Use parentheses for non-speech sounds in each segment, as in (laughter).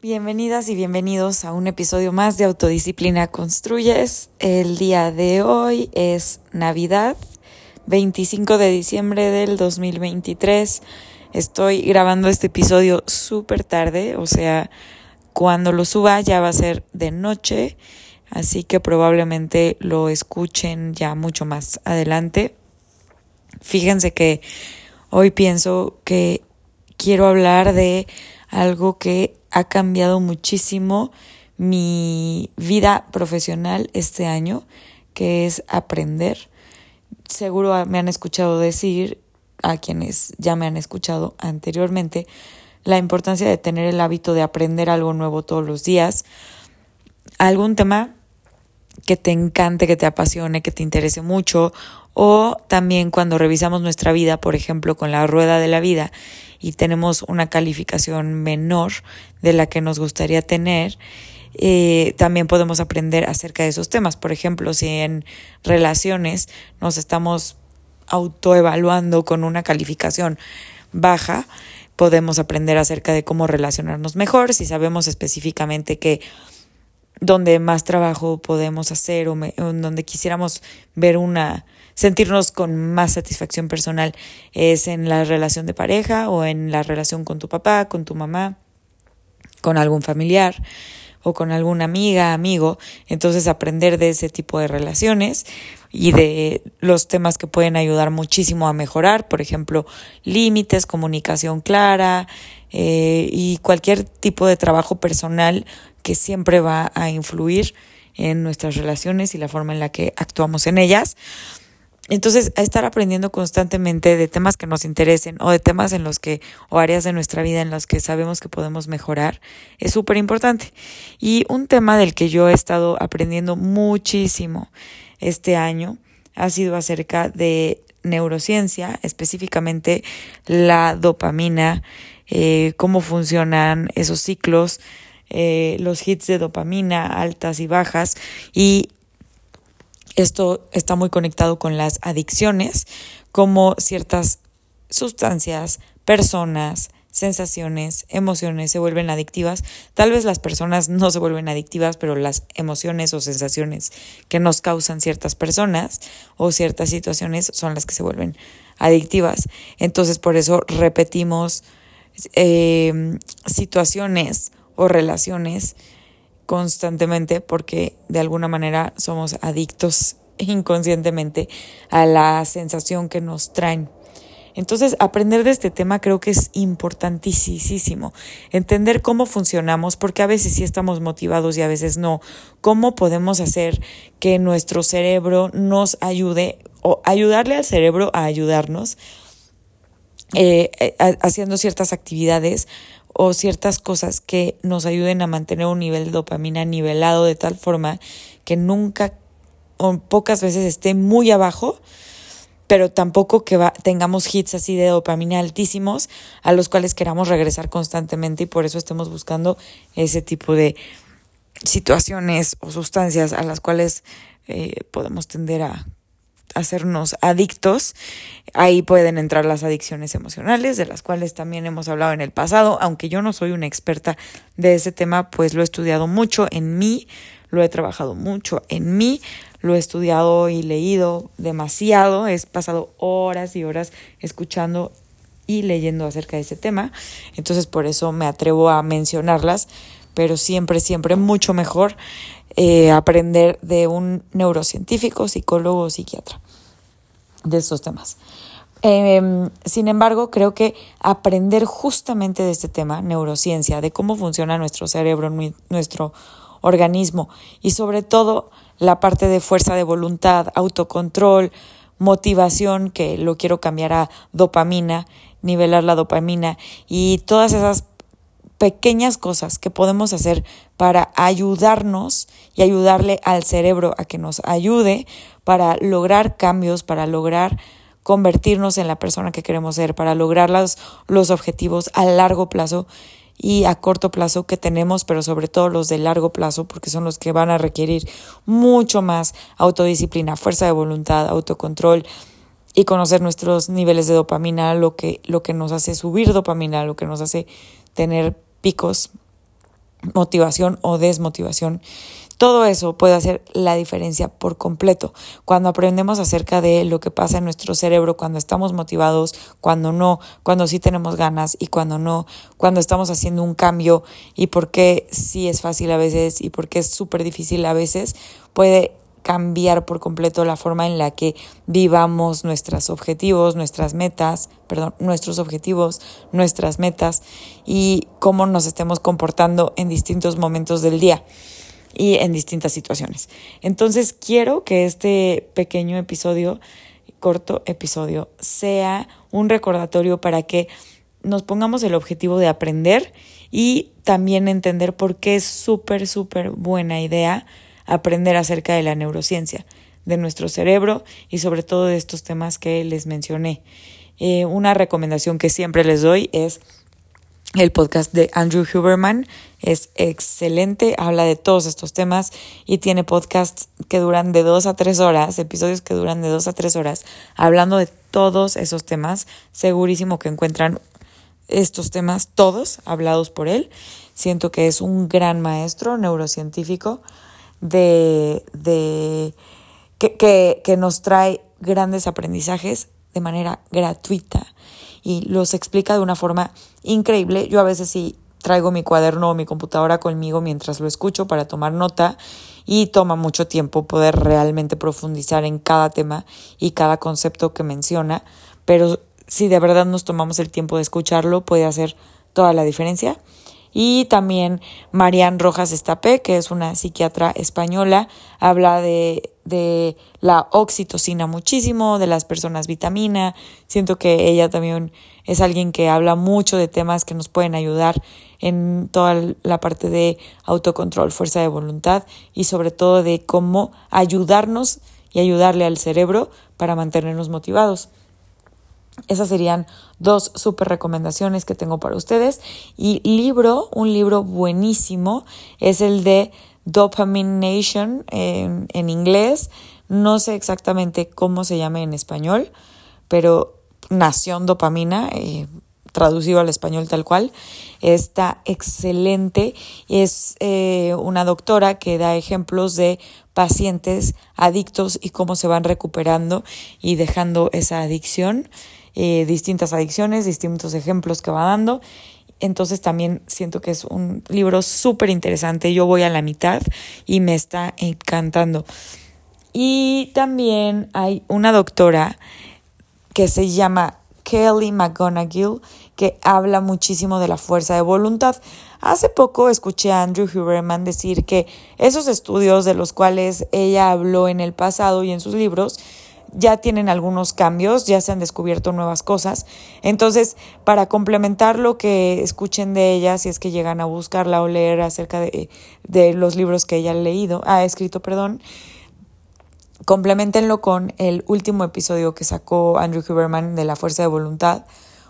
Bienvenidas y bienvenidos a un episodio más de Autodisciplina Construyes. El día de hoy es Navidad, 25 de diciembre del 2023. Estoy grabando este episodio súper tarde, o sea, cuando lo suba ya va a ser de noche, así que probablemente lo escuchen ya mucho más adelante. Fíjense que hoy pienso que quiero hablar de algo que ha cambiado muchísimo mi vida profesional este año, que es aprender. Seguro me han escuchado decir, a quienes ya me han escuchado anteriormente, la importancia de tener el hábito de aprender algo nuevo todos los días, algún tema que te encante, que te apasione, que te interese mucho, o también cuando revisamos nuestra vida, por ejemplo, con la rueda de la vida y tenemos una calificación menor de la que nos gustaría tener, eh, también podemos aprender acerca de esos temas. Por ejemplo, si en relaciones nos estamos autoevaluando con una calificación baja, podemos aprender acerca de cómo relacionarnos mejor, si sabemos específicamente que donde más trabajo podemos hacer o, o donde quisiéramos ver una sentirnos con más satisfacción personal es en la relación de pareja o en la relación con tu papá, con tu mamá, con algún familiar o con alguna amiga, amigo. Entonces aprender de ese tipo de relaciones y de los temas que pueden ayudar muchísimo a mejorar, por ejemplo, límites, comunicación clara eh, y cualquier tipo de trabajo personal que siempre va a influir en nuestras relaciones y la forma en la que actuamos en ellas. Entonces, a estar aprendiendo constantemente de temas que nos interesen o de temas en los que, o áreas de nuestra vida en los que sabemos que podemos mejorar, es súper importante. Y un tema del que yo he estado aprendiendo muchísimo este año ha sido acerca de neurociencia, específicamente la dopamina, eh, cómo funcionan esos ciclos, eh, los hits de dopamina altas y bajas y esto está muy conectado con las adicciones, como ciertas sustancias, personas, sensaciones, emociones se vuelven adictivas. Tal vez las personas no se vuelven adictivas, pero las emociones o sensaciones que nos causan ciertas personas o ciertas situaciones son las que se vuelven adictivas. Entonces, por eso repetimos eh, situaciones o relaciones constantemente porque de alguna manera somos adictos (laughs) inconscientemente a la sensación que nos traen. Entonces, aprender de este tema creo que es importantísimo. Entender cómo funcionamos, porque a veces sí estamos motivados y a veces no. Cómo podemos hacer que nuestro cerebro nos ayude o ayudarle al cerebro a ayudarnos eh, eh, haciendo ciertas actividades o ciertas cosas que nos ayuden a mantener un nivel de dopamina nivelado de tal forma que nunca o pocas veces esté muy abajo, pero tampoco que tengamos hits así de dopamina altísimos a los cuales queramos regresar constantemente y por eso estemos buscando ese tipo de situaciones o sustancias a las cuales eh, podemos tender a hacernos adictos. Ahí pueden entrar las adicciones emocionales, de las cuales también hemos hablado en el pasado, aunque yo no soy una experta de ese tema, pues lo he estudiado mucho en mí, lo he trabajado mucho en mí, lo he estudiado y leído demasiado, he pasado horas y horas escuchando y leyendo acerca de ese tema, entonces por eso me atrevo a mencionarlas, pero siempre, siempre mucho mejor eh, aprender de un neurocientífico, psicólogo o psiquiatra de estos temas. Em, sin embargo, creo que aprender justamente de este tema, neurociencia, de cómo funciona nuestro cerebro, nuestro organismo y sobre todo la parte de fuerza de voluntad, autocontrol, motivación, que lo quiero cambiar a dopamina, nivelar la dopamina y todas esas pequeñas cosas que podemos hacer para ayudarnos y ayudarle al cerebro a que nos ayude para lograr cambios, para lograr convertirnos en la persona que queremos ser, para lograr los, los objetivos a largo plazo y a corto plazo que tenemos, pero sobre todo los de largo plazo, porque son los que van a requerir mucho más autodisciplina, fuerza de voluntad, autocontrol y conocer nuestros niveles de dopamina, lo que, lo que nos hace subir dopamina, lo que nos hace tener picos motivación o desmotivación. Todo eso puede hacer la diferencia por completo. Cuando aprendemos acerca de lo que pasa en nuestro cerebro, cuando estamos motivados, cuando no, cuando sí tenemos ganas y cuando no, cuando estamos haciendo un cambio y por qué sí es fácil a veces y por qué es súper difícil a veces, puede cambiar por completo la forma en la que vivamos nuestros objetivos, nuestras metas, perdón, nuestros objetivos, nuestras metas y cómo nos estemos comportando en distintos momentos del día y en distintas situaciones. Entonces quiero que este pequeño episodio, corto episodio, sea un recordatorio para que nos pongamos el objetivo de aprender y también entender por qué es súper, súper buena idea aprender acerca de la neurociencia, de nuestro cerebro y sobre todo de estos temas que les mencioné. Eh, una recomendación que siempre les doy es el podcast de Andrew Huberman es excelente, habla de todos estos temas y tiene podcasts que duran de dos a tres horas, episodios que duran de dos a tres horas, hablando de todos esos temas. Segurísimo que encuentran estos temas todos hablados por él. Siento que es un gran maestro neurocientífico de, de que, que, que nos trae grandes aprendizajes de manera gratuita y los explica de una forma increíble. Yo a veces sí traigo mi cuaderno o mi computadora conmigo mientras lo escucho para tomar nota y toma mucho tiempo poder realmente profundizar en cada tema y cada concepto que menciona, pero si de verdad nos tomamos el tiempo de escucharlo puede hacer toda la diferencia. Y también Marian Rojas Estapé, que es una psiquiatra española, habla de, de la oxitocina muchísimo, de las personas vitamina. Siento que ella también es alguien que habla mucho de temas que nos pueden ayudar en toda la parte de autocontrol, fuerza de voluntad y sobre todo de cómo ayudarnos y ayudarle al cerebro para mantenernos motivados. Esas serían dos super recomendaciones que tengo para ustedes. Y libro, un libro buenísimo, es el de Dopamine Nation en, en inglés. No sé exactamente cómo se llama en español, pero Nación Dopamina, eh, traducido al español tal cual, está excelente. Es eh, una doctora que da ejemplos de pacientes adictos y cómo se van recuperando y dejando esa adicción. Eh, distintas adicciones, distintos ejemplos que va dando. Entonces también siento que es un libro súper interesante. Yo voy a la mitad y me está encantando. Y también hay una doctora que se llama Kelly McGonagall que habla muchísimo de la fuerza de voluntad. Hace poco escuché a Andrew Huberman decir que esos estudios de los cuales ella habló en el pasado y en sus libros ya tienen algunos cambios, ya se han descubierto nuevas cosas. Entonces, para complementar lo que escuchen de ella, si es que llegan a buscarla o leer acerca de, de los libros que ella ha leído, ha escrito, perdón, complementenlo con el último episodio que sacó Andrew Huberman de La Fuerza de Voluntad.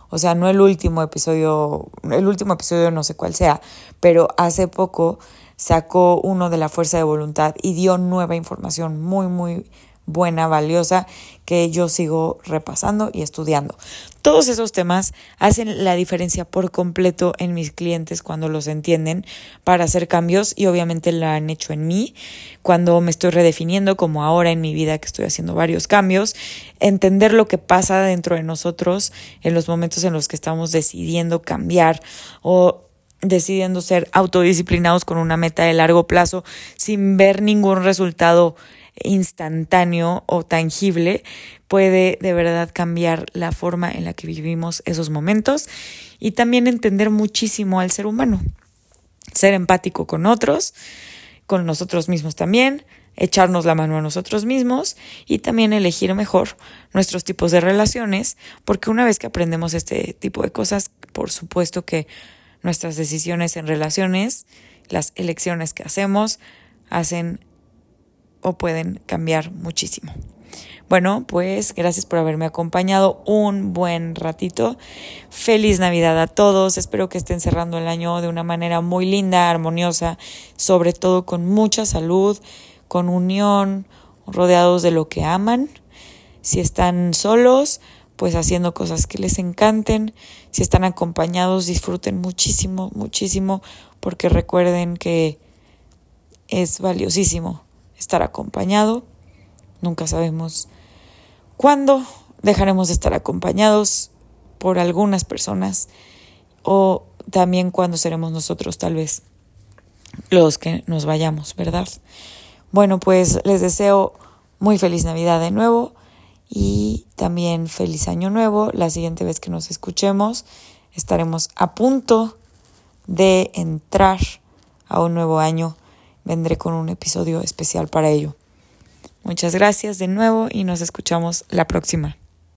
O sea, no el último episodio, el último episodio no sé cuál sea, pero hace poco sacó uno de la fuerza de voluntad y dio nueva información muy, muy buena, valiosa, que yo sigo repasando y estudiando. Todos esos temas hacen la diferencia por completo en mis clientes cuando los entienden para hacer cambios y obviamente la han hecho en mí cuando me estoy redefiniendo como ahora en mi vida que estoy haciendo varios cambios, entender lo que pasa dentro de nosotros en los momentos en los que estamos decidiendo cambiar o decidiendo ser autodisciplinados con una meta de largo plazo sin ver ningún resultado instantáneo o tangible puede de verdad cambiar la forma en la que vivimos esos momentos y también entender muchísimo al ser humano. Ser empático con otros, con nosotros mismos también, echarnos la mano a nosotros mismos y también elegir mejor nuestros tipos de relaciones, porque una vez que aprendemos este tipo de cosas, por supuesto que nuestras decisiones en relaciones, las elecciones que hacemos, hacen o pueden cambiar muchísimo. Bueno, pues gracias por haberme acompañado un buen ratito. Feliz Navidad a todos. Espero que estén cerrando el año de una manera muy linda, armoniosa, sobre todo con mucha salud, con unión, rodeados de lo que aman. Si están solos, pues haciendo cosas que les encanten. Si están acompañados, disfruten muchísimo, muchísimo, porque recuerden que es valiosísimo estar acompañado. Nunca sabemos cuándo dejaremos de estar acompañados por algunas personas o también cuándo seremos nosotros tal vez los que nos vayamos, ¿verdad? Bueno, pues les deseo muy feliz Navidad de nuevo y también feliz año nuevo. La siguiente vez que nos escuchemos estaremos a punto de entrar a un nuevo año. Vendré con un episodio especial para ello. Muchas gracias de nuevo y nos escuchamos la próxima.